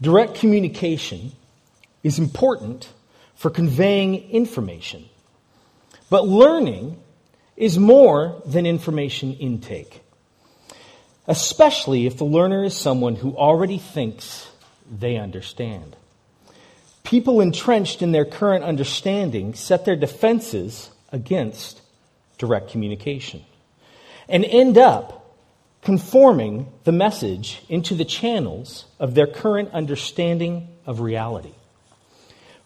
direct communication is important for conveying information. But learning is more than information intake, especially if the learner is someone who already thinks they understand. People entrenched in their current understanding set their defenses against direct communication and end up conforming the message into the channels of their current understanding of reality.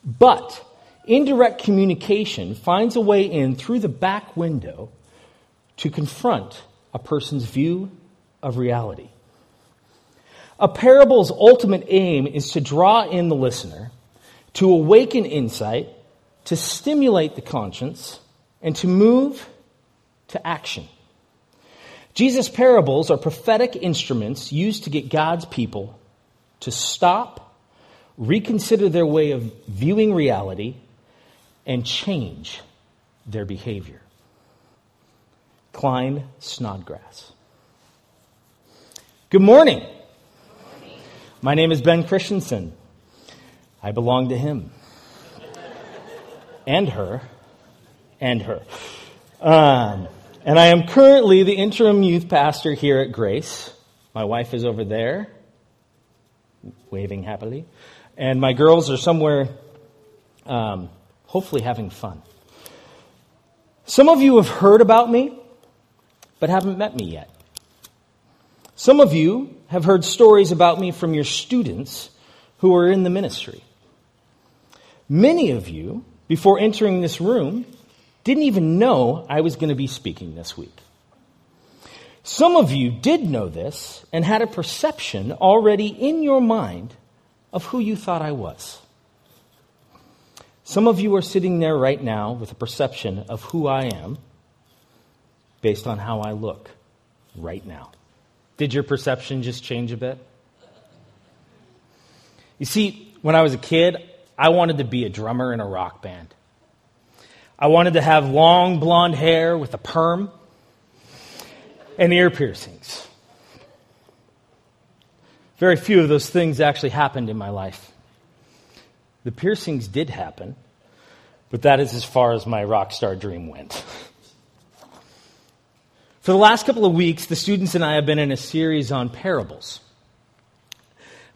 But indirect communication finds a way in through the back window to confront a person's view of reality. A parable's ultimate aim is to draw in the listener, to awaken insight, to stimulate the conscience, and to move to action. Jesus' parables are prophetic instruments used to get God's people to stop, reconsider their way of viewing reality, and change their behavior. Klyne Snodgrass. Good morning. My name is Ben Christensen. I belong to him and her and her. Um, and I am currently the interim youth pastor here at Grace. My wife is over there, waving happily. And my girls are somewhere, um, hopefully having fun. Some of you have heard about me, but haven't met me yet. Some of you have heard stories about me from your students who are in the ministry. Many of you, before entering this room, didn't even know I was going to be speaking this week. Some of you did know this and had a perception already in your mind of who you thought I was. Some of you are sitting there right now with a perception of who I am based on how I look right now. Did your perception just change a bit? You see, when I was a kid, I wanted to be a drummer in a rock band. I wanted to have long blonde hair with a perm and ear piercings. Very few of those things actually happened in my life. The piercings did happen, but that is as far as my rock star dream went. For the last couple of weeks, the students and I have been in a series on parables.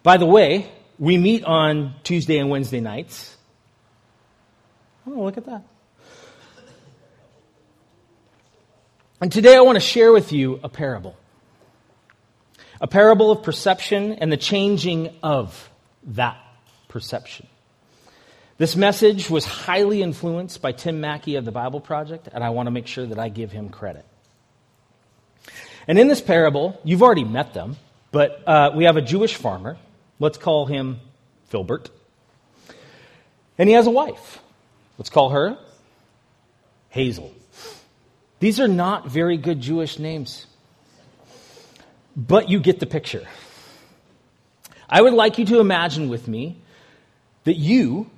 By the way, we meet on Tuesday and Wednesday nights. Oh, look at that. And today I want to share with you a parable. A parable of perception and the changing of that perception. This message was highly influenced by Tim Mackie of the Bible Project, and I want to make sure that I give him credit. And in this parable, you've already met them, but uh, we have a Jewish farmer. Let's call him Filbert. And he has a wife. Let's call her Hazel. These are not very good Jewish names, but you get the picture. I would like you to imagine with me that you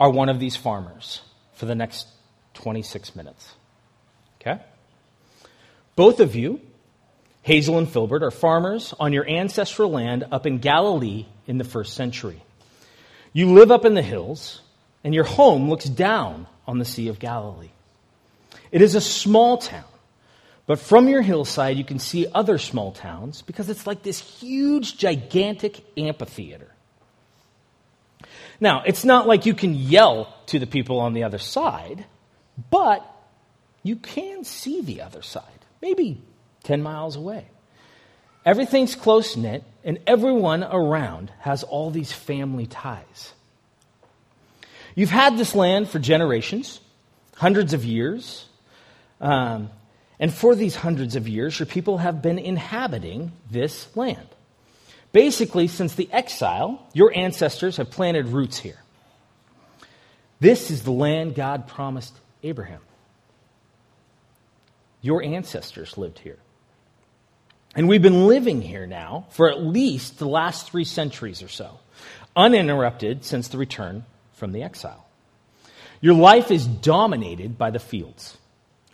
are one of these farmers for the next 26 minutes. Okay? Both of you, Hazel and Filbert, are farmers on your ancestral land up in Galilee in the first century. You live up in the hills, and your home looks down on the Sea of Galilee. It is a small town. But from your hillside, you can see other small towns because it's like this huge, gigantic amphitheater. Now, it's not like you can yell to the people on the other side, but you can see the other side, maybe 10 miles away. Everything's close knit, and everyone around has all these family ties. You've had this land for generations, hundreds of years. Um, and for these hundreds of years, your people have been inhabiting this land. Basically, since the exile, your ancestors have planted roots here. This is the land God promised Abraham. Your ancestors lived here. And we've been living here now for at least the last three centuries or so, uninterrupted since the return from the exile. Your life is dominated by the fields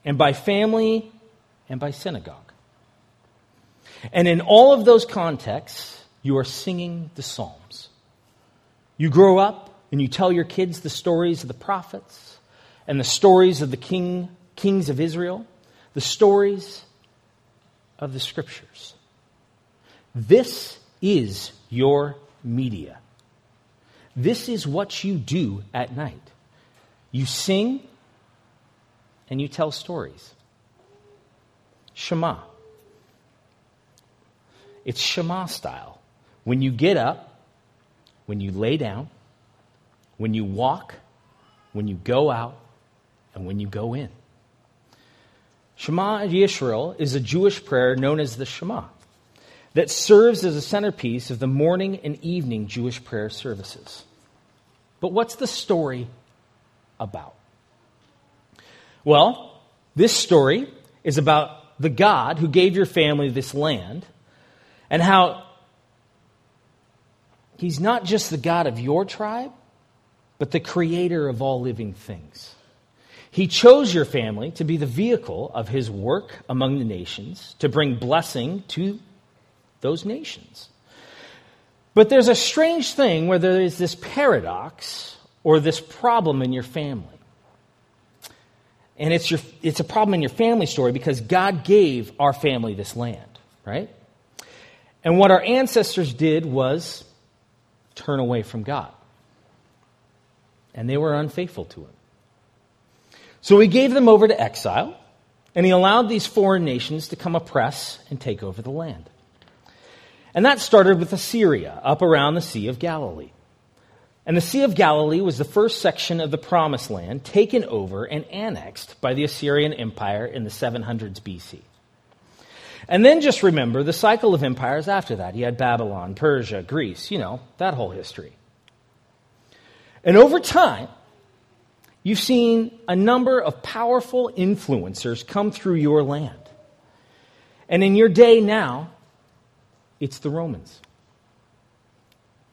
and by family and by synagogue. And in all of those contexts, you are singing the Psalms. You grow up and you tell your kids the stories of the prophets and the stories of the king, kings of Israel, the stories of the scriptures. This is your media. This is what you do at night. You sing and you tell stories. Shema. It's Shema style. When you get up, when you lay down, when you walk, when you go out, and when you go in. Shema Yisrael is a Jewish prayer known as the Shema that serves as a centerpiece of the morning and evening Jewish prayer services. But what's the story about? Well, this story is about the God who gave your family this land and how he's not just the God of your tribe, but the creator of all living things. He chose your family to be the vehicle of his work among the nations, to bring blessing to those nations. But there's a strange thing where there is this paradox or this problem in your family. And it's, your, it's a problem in your family story because God gave our family this land, right? And what our ancestors did was turn away from God. And they were unfaithful to Him. So He gave them over to exile, and He allowed these foreign nations to come oppress and take over the land. And that started with Assyria, up around the Sea of Galilee. And the Sea of Galilee was the first section of the Promised Land taken over and annexed by the Assyrian Empire in the 700s BC. And then just remember the cycle of empires after that. You had Babylon, Persia, Greece, you know, that whole history. And over time, you've seen a number of powerful influencers come through your land. And in your day now, it's the Romans.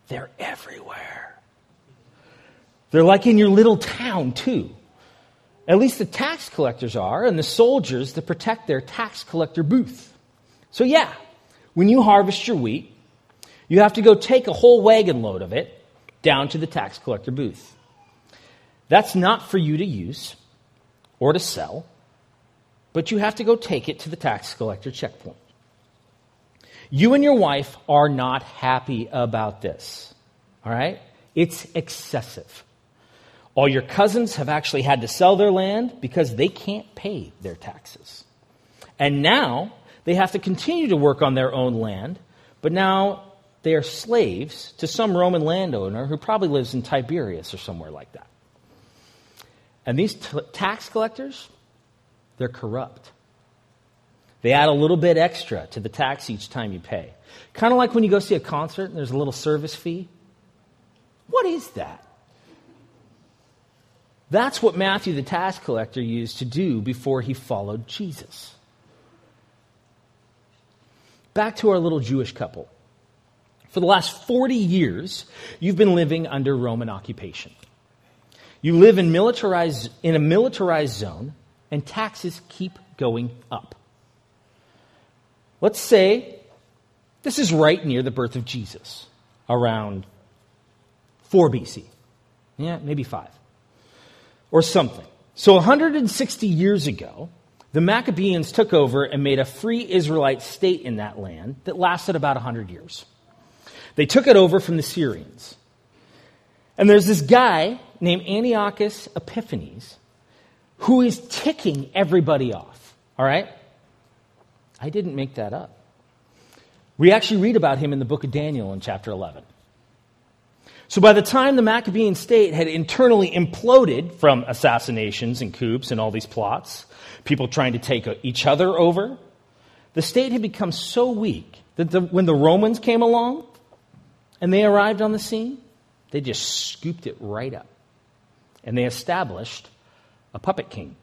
They're everywhere. They're like in your little town, too. At least the tax collectors are, and the soldiers that protect their tax collector booth. So, yeah, when you harvest your wheat, you have to go take a whole wagon load of it down to the tax collector booth. That's not for you to use or to sell, but you have to go take it to the tax collector checkpoint. You and your wife are not happy about this. All right? It's excessive. All your cousins have actually had to sell their land because they can't pay their taxes. And now they have to continue to work on their own land, but now they are slaves to some Roman landowner who probably lives in Tiberias or somewhere like that. And these t- tax collectors, they're corrupt. They add a little bit extra to the tax each time you pay. Kind of like when you go see a concert and there's a little service fee. What is that? That's what Matthew the tax collector used to do before he followed Jesus. Back to our little Jewish couple. For the last 40 years, you've been living under Roman occupation. You live in, militarized, in a militarized zone, and taxes keep going up. Let's say this is right near the birth of Jesus, around 4 BC. Yeah, maybe 5. Or something. So 160 years ago, the Maccabees took over and made a free Israelite state in that land that lasted about 100 years. They took it over from the Syrians. And there's this guy named Antiochus Epiphanes who is ticking everybody off. All right? I didn't make that up. We actually read about him in the book of Daniel in chapter 11. So by the time the Maccabean state had internally imploded from assassinations and coups and all these plots, people trying to take uh, each other over, the state had become so weak that the, when the Romans came along and they arrived on the scene, they just scooped it right up. And they established a puppet king.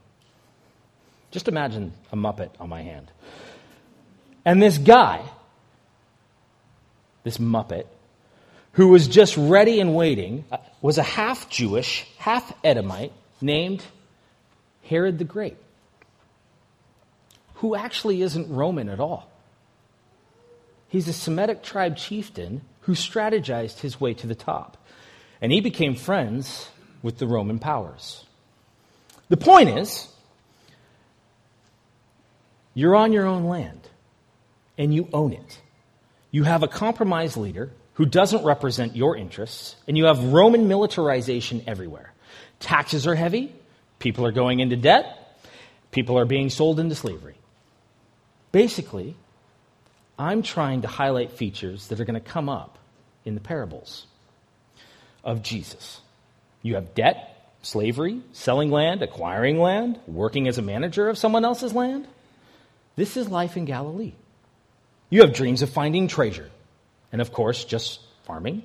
Just imagine a Muppet on my hand. And this guy, this Muppet, who was just ready and waiting, uh, was a half Jewish, half Edomite named Herod the Great, who actually isn't Roman at all. He's a Semitic tribe chieftain who strategized his way to the top. and he became friends with the Roman powers. The point is, you're on your own land and you own it. You have a compromised leader who doesn't represent your interests, and you have Roman militarization everywhere. Taxes are heavy, people are going into debt, people are being sold into slavery. Basically, I'm trying to highlight features that are going to come up in the parables of Jesus. You have debt, slavery, selling land, acquiring land, working as a manager of someone else's land. This is life in Galilee. You have dreams of finding treasure. And of course, just farming.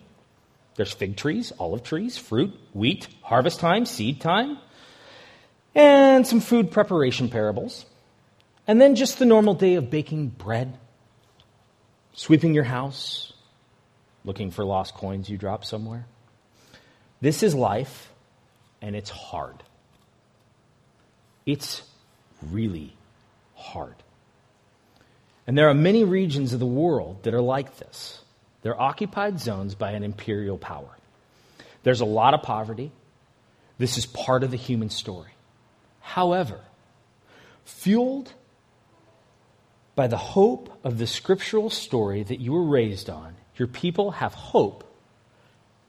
There's fig trees, olive trees, fruit, wheat, harvest time, seed time, and some food preparation parables. And then just the normal day of baking bread, sweeping your house, looking for lost coins you dropped somewhere. This is life, and it's hard. It's really hard. And there are many regions of the world that are like this. They're occupied zones by an imperial power. There's a lot of poverty. This is part of the human story. However, fueled by the hope of the scriptural story that you were raised on, your people have hope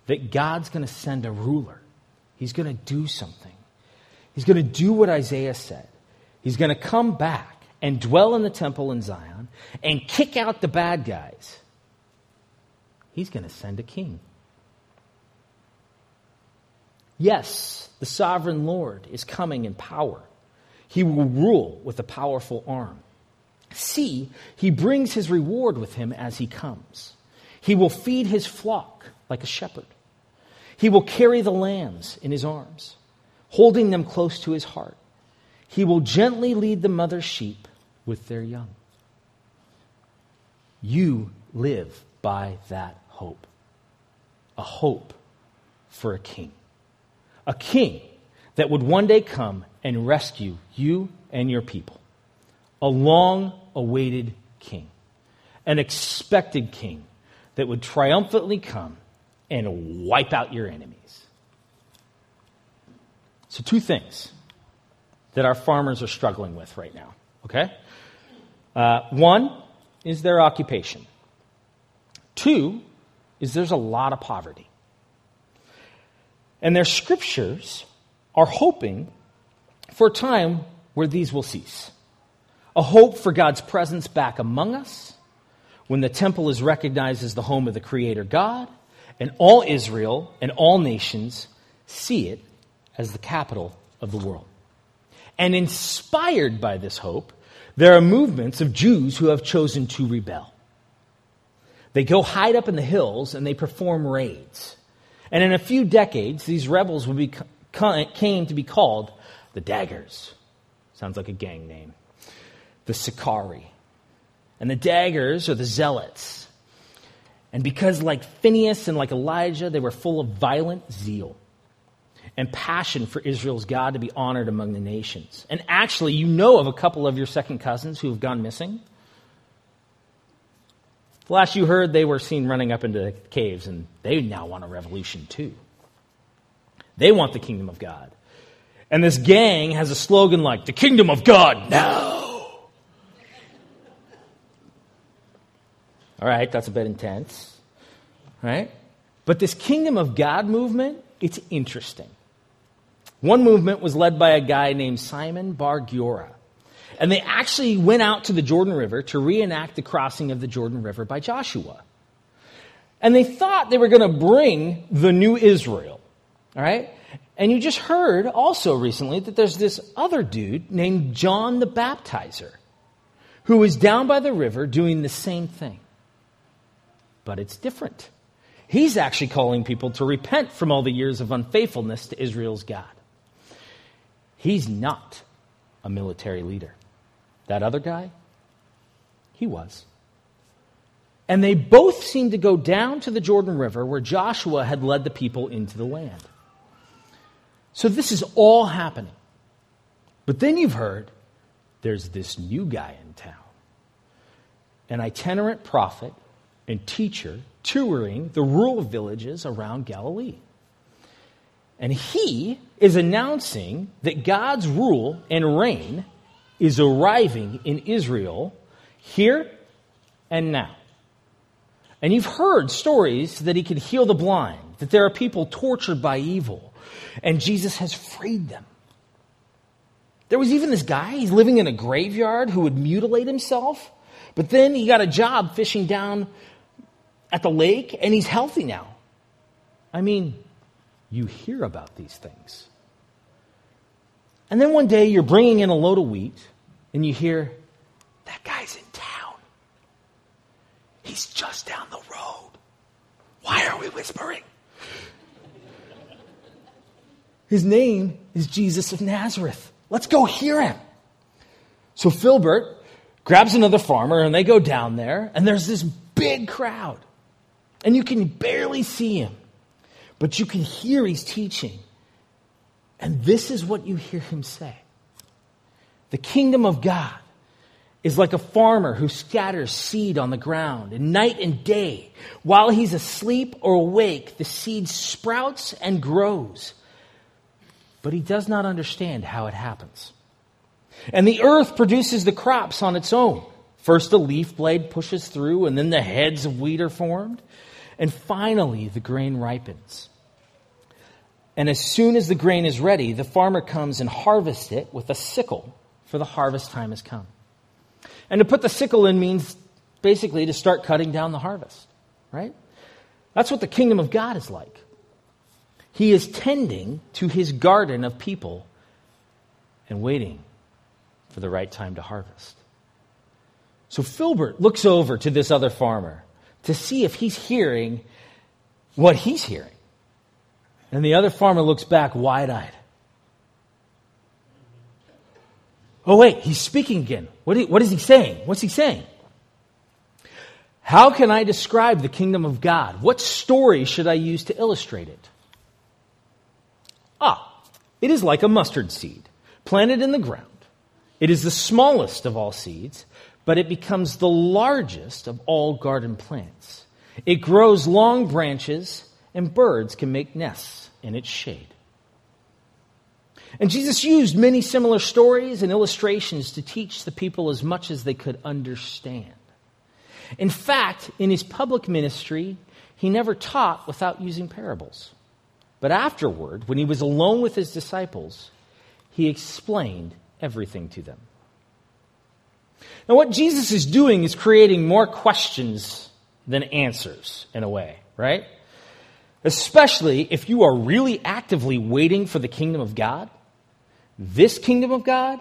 that God's going to send a ruler. He's going to do something. He's going to do what Isaiah said. He's going to come back and dwell in the temple in Zion and kick out the bad guys, he's going to send a king. Yes, the sovereign Lord is coming in power. He will rule with a powerful arm. See, he brings his reward with him as he comes. He will feed his flock like a shepherd. He will carry the lambs in his arms, holding them close to his heart. He will gently lead the mother sheep with their young. You live by that hope. A hope for a king. A king that would one day come and rescue you and your people. A long awaited king. An expected king that would triumphantly come and wipe out your enemies. So, two things that our farmers are struggling with right now, okay? Uh, one is their occupation. Two is there's a lot of poverty. And their scriptures are hoping for a time where these will cease. A hope for God's presence back among us when the temple is recognized as the home of the Creator God, and all Israel and all nations see it as the capital of the world. And inspired by this hope, there are movements of Jews who have chosen to rebel. They go hide up in the hills and they perform raids. And in a few decades, these rebels will be, came to be called the Daggers. Sounds like a gang name. The Sicarii. And the Daggers are the Zealots. And because, like Phineas and like Elijah, they were full of violent zeal and passion for Israel's God to be honored among the nations. And actually, you know of a couple of your second cousins who have gone missing. Last you heard, they were seen running up into caves, and they now want a revolution too. They want the kingdom of God. And this gang has a slogan like, the kingdom of God now. All right, that's a bit intense. Right? But this kingdom of God movement, it's interesting. One movement was led by a guy named Simon Bar Giora. And they actually went out to the Jordan River to reenact the crossing of the Jordan River by Joshua. And they thought they were going to bring the new Israel. All right? And you just heard also recently that there's this other dude named John the Baptizer who is down by the river doing the same thing. But it's different. He's actually calling people to repent from all the years of unfaithfulness to Israel's God. He's not a military leader. That other guy, he was. And they both seemed to go down to the Jordan River where Joshua had led the people into the land. So this is all happening. But then you've heard there's this new guy in town an itinerant prophet and teacher touring the rural villages around Galilee. And he is announcing that God's rule and reign is arriving in Israel here and now. And you've heard stories that he can heal the blind, that there are people tortured by evil, and Jesus has freed them. There was even this guy, he's living in a graveyard who would mutilate himself, but then he got a job fishing down at the lake, and he's healthy now. I mean, you hear about these things. And then one day you're bringing in a load of wheat, and you hear, that guy's in town. He's just down the road. Why are we whispering? His name is Jesus of Nazareth. Let's go hear him. So Filbert grabs another farmer and they go down there, and there's this big crowd. And you can barely see him, but you can hear he's teaching. And this is what you hear him say The kingdom of God is like a farmer who scatters seed on the ground, and night and day, while he's asleep or awake, the seed sprouts and grows but he does not understand how it happens. And the earth produces the crops on its own. First, the leaf blade pushes through, and then the heads of wheat are formed. And finally, the grain ripens. And as soon as the grain is ready, the farmer comes and harvests it with a sickle, for the harvest time has come. And to put the sickle in means basically to start cutting down the harvest, right? That's what the kingdom of God is like. He is tending to his garden of people and waiting for the right time to harvest. So Filbert looks over to this other farmer to see if he's hearing what he's hearing. And the other farmer looks back wide eyed. Oh, wait, he's speaking again. What, what is he saying? What's he saying? How can I describe the kingdom of God? What story should I use to illustrate it? Ah, it is like a mustard seed planted in the ground. It is the smallest of all seeds, but it becomes the largest of all garden plants. It grows long branches, and birds can make nests in its shade. And Jesus used many similar stories and illustrations to teach the people as much as they could understand. In fact, in his public ministry, he never taught without using parables. But afterward, when he was alone with his disciples, he explained everything to them. Now, what Jesus is doing is creating more questions than answers, in a way, right? Especially if you are really actively waiting for the kingdom of God. This kingdom of God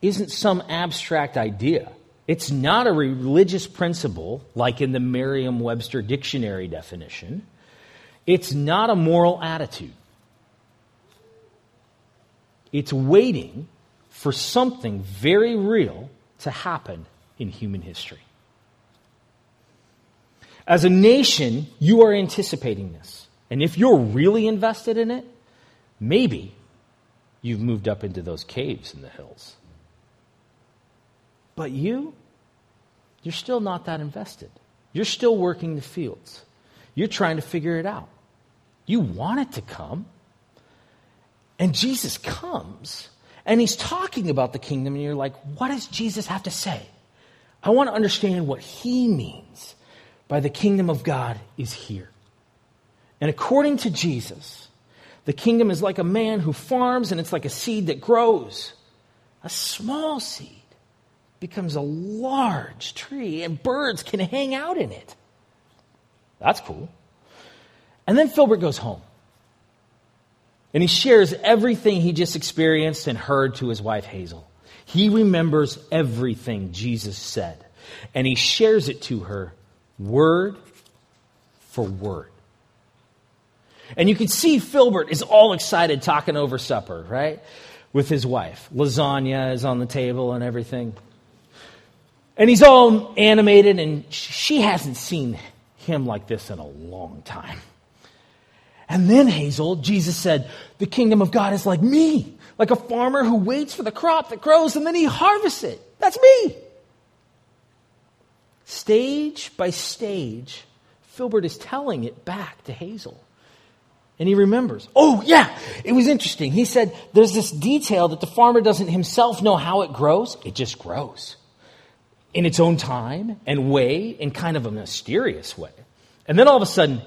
isn't some abstract idea. It's not a religious principle like in the Merriam Webster dictionary definition. It's not a moral attitude. It's waiting for something very real to happen in human history. As a nation, you are anticipating this. And if you're really invested in it, maybe you've moved up into those caves in the hills. But you, you're still not that invested. You're still working the fields. You're trying to figure it out. You want it to come. And Jesus comes and he's talking about the kingdom, and you're like, what does Jesus have to say? I want to understand what he means by the kingdom of God is here. And according to Jesus, the kingdom is like a man who farms and it's like a seed that grows. A small seed becomes a large tree and birds can hang out in it. That's cool. And then Filbert goes home. And he shares everything he just experienced and heard to his wife Hazel. He remembers everything Jesus said. And he shares it to her word for word. And you can see Filbert is all excited talking over supper, right? With his wife. Lasagna is on the table and everything. And he's all animated, and she hasn't seen him like this in a long time. And then, Hazel, Jesus said, the kingdom of God is like me, like a farmer who waits for the crop that grows and then he harvests it. That's me. Stage by stage, Filbert is telling it back to Hazel. And he remembers. Oh, yeah, it was interesting. He said there's this detail that the farmer doesn't himself know how it grows. It just grows in its own time and way, in kind of a mysterious way. And then all of a sudden,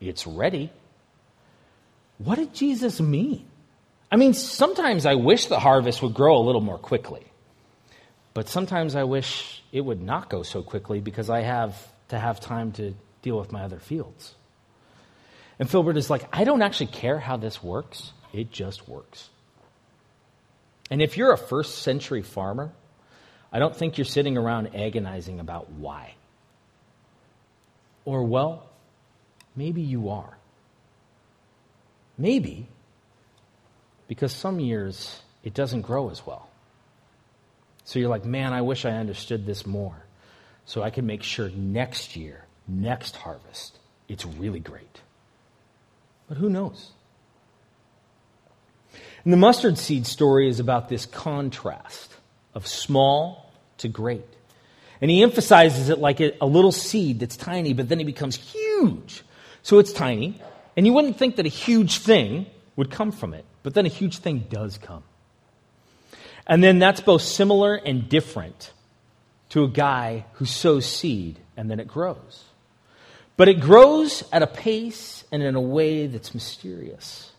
it's ready. What did Jesus mean? I mean, sometimes I wish the harvest would grow a little more quickly. But sometimes I wish it would not go so quickly because I have to have time to deal with my other fields. And Filbert is like, I don't actually care how this works, it just works. And if you're a first century farmer, I don't think you're sitting around agonizing about why. Or, well, maybe you are. Maybe because some years it doesn't grow as well. So you're like, man, I wish I understood this more so I can make sure next year, next harvest, it's really great. But who knows? And the mustard seed story is about this contrast of small to great. And he emphasizes it like a, a, little seed that's tiny, but then it becomes huge. So it's tiny, and you wouldn't think that a huge thing would come from it, but then a huge thing does come. And then that's both similar and different to a guy who sows seed and then it grows. But it grows at a pace and in a way that's mysterious.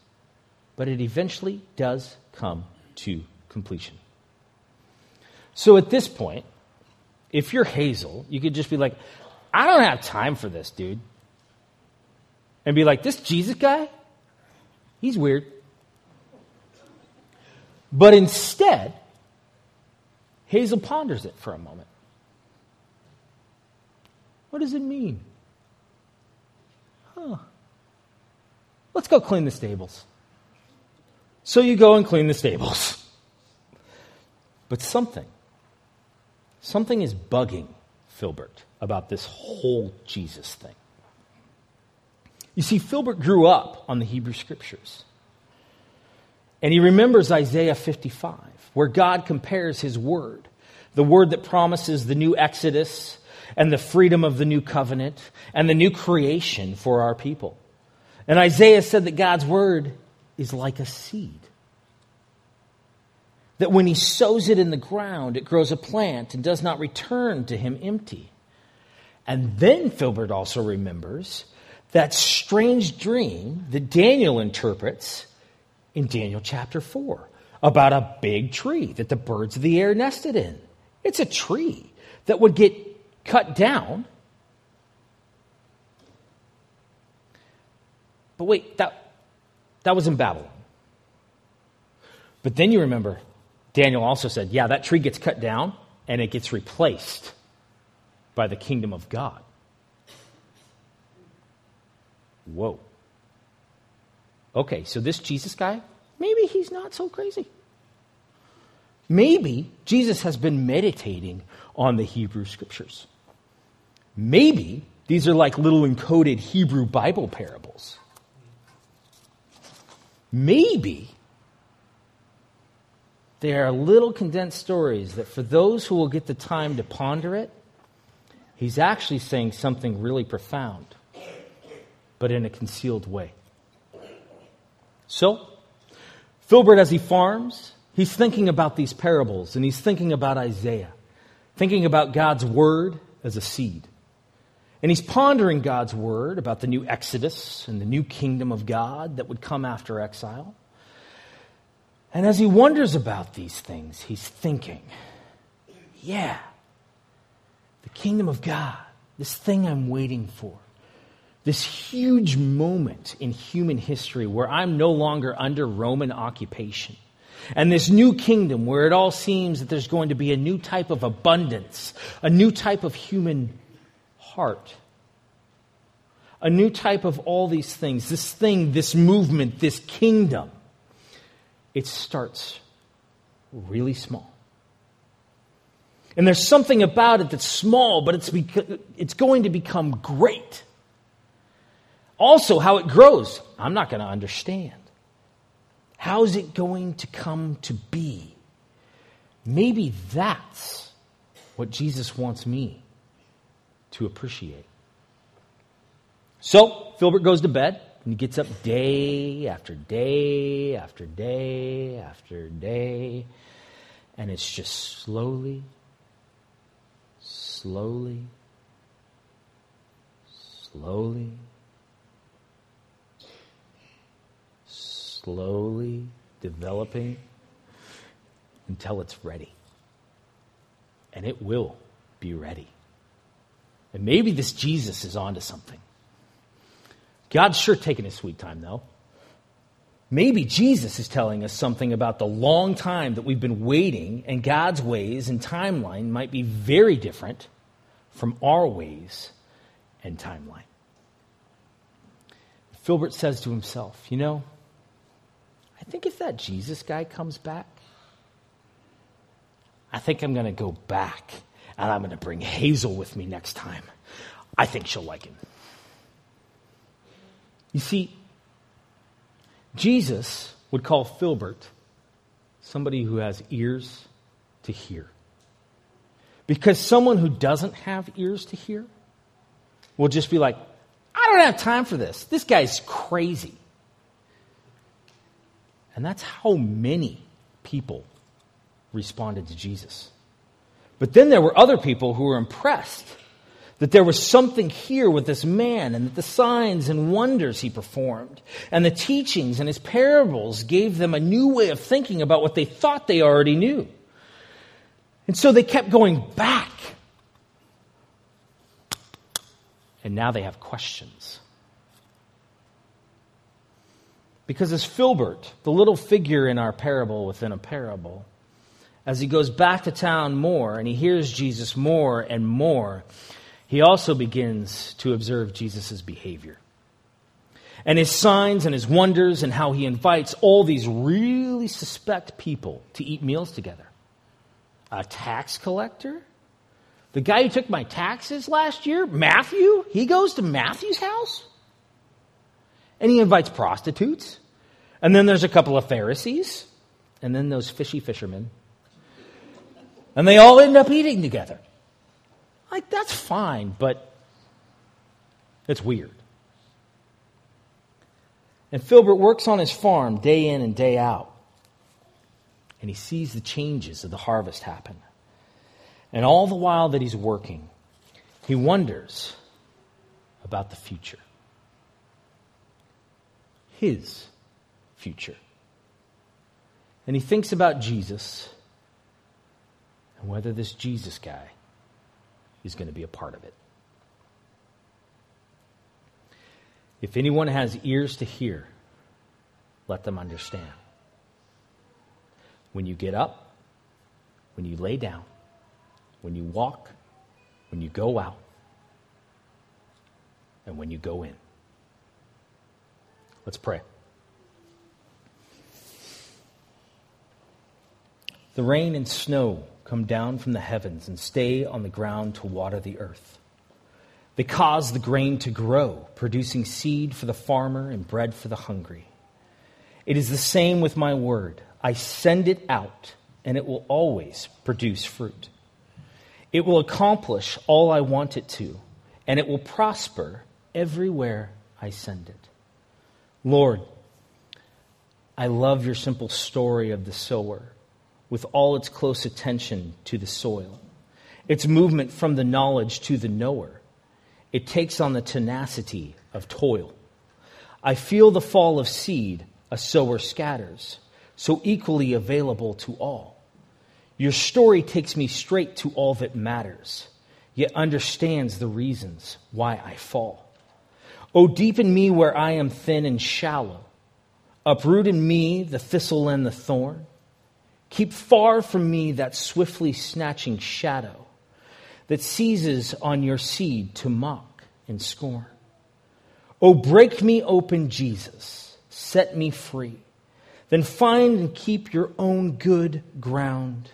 But it eventually does come to completion. So at this point, if you're Hazel, you could just be like, I don't have time for this, dude. And be like, this Jesus guy, he's weird. But instead, Hazel ponders it for a moment. What does it mean? Let's go clean the stables. So you go and clean the stables. But something, something is bugging Filbert about this whole Jesus thing. You see, Filbert grew up on the Hebrew Scriptures. And he remembers Isaiah 55, where God compares his word, the word that promises the new Exodus and the freedom of the new covenant and the new creation for our people. And Isaiah said that God's word is like a seed. That when he sows it in the ground, it grows a plant and does not return to him empty. And then Filbert also remembers that strange dream that Daniel interprets in Daniel chapter 4 about a big tree that the birds of the air nested in. It's a tree that would get cut down. But wait, that, that was in Babylon. But then you remember, Daniel also said, yeah, that tree gets cut down and it gets replaced by the kingdom of God. Whoa. Okay, so this Jesus guy, maybe he's not so crazy. Maybe Jesus has been meditating on the Hebrew scriptures. Maybe these are like little encoded Hebrew Bible parables. Maybe they are little condensed stories that for those who will get the time to ponder it, he's actually saying something really profound, but in a concealed way. So, Filbert, as he farms, he's thinking about these parables and he's thinking about Isaiah, thinking about God's word as a seed. And he's pondering God's word about the new Exodus and the new kingdom of God that would come after exile. And as he wonders about these things, he's thinking, yeah, the kingdom of God, this thing I'm waiting for this huge moment in human history where I'm no longer under Roman occupation. And this new kingdom where it all seems that there's going to be a new type of abundance, a new type of human heart, a new type of all these things, this thing, this movement, this kingdom. It starts really small. And there's something about it that's small, but it's, beca- it's going to become great. Also, how it grows, I'm not going to understand. How is it going to come to be? Maybe that's what Jesus wants me to appreciate. So, Filbert goes to bed, And he gets up day after day after day after day. And it's just slowly, slowly, slowly, slowly developing until it's ready. And it will be ready. And maybe this Jesus is onto something. God's sure taking his sweet time, though. Maybe Jesus is telling us something about the long time that we've been waiting, and God's ways and timeline might be very different from our ways and timeline. Filbert says to himself, You know, I think if that Jesus guy comes back, I think I'm going to go back and I'm going to bring Hazel with me next time. I think she'll like him. You see, Jesus would call Filbert somebody who has ears to hear. Because someone who doesn't have ears to hear will just be like, I don't have time for this. This guy's crazy. And that's how many people responded to Jesus. But then there were other people who were impressed that there was something here with this man and that the signs and wonders he performed and the teachings and his parables gave them a new way of thinking about what they thought they already knew. And so they kept going back. And now they have questions. Because as Filbert, the little figure in our parable within a parable, as he goes back to town more and he hears Jesus more and more, he also begins to observe Jesus' behavior. And his signs and his wonders and how he invites all these really suspect people to eat meals together. A tax collector? The guy who took my taxes last year, Matthew, he goes to Matthew's house? And he invites prostitutes. And then there's a couple of Pharisees. And then those fishy fishermen and they all end up eating together. Like, that's fine, but it's weird. And Filbert works on his farm day in and day out. And he sees the changes of the harvest happen. And all the while that he's working, he wonders about the future. His future. And he thinks about Jesus and whether this Jesus guy is going to be a part of it. If anyone has ears to hear, let them understand. When you get up, when you lay down, when you walk, when you go out, and when you go in. Let's pray. The rain and snow come down from the heavens and stay on the ground to water the earth. They cause the grain to grow, producing seed for the farmer and bread for the hungry. It is the same with my word. I send it out, and it will always produce fruit. It will accomplish all I want it to, and it will prosper everywhere I send it. Lord, I love your simple story of the sower with all its close attention to the soil, its movement from the knowledge to the knower. It takes on the tenacity of toil. I feel the fall of seed a sower scatters, so equally available to all. Your story takes me straight to all that matters, yet understands the reasons why I fall. Oh, deepen me where I am thin and shallow. Uproot in me the thistle and the thorn. Keep far from me that swiftly snatching shadow that seizes on your seed to mock and scorn. Oh, break me open, Jesus. Set me free. Then find and keep your own good ground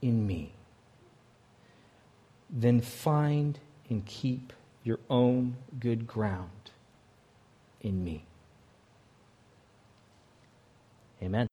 in me. Then find and keep your own good ground in me. Amen.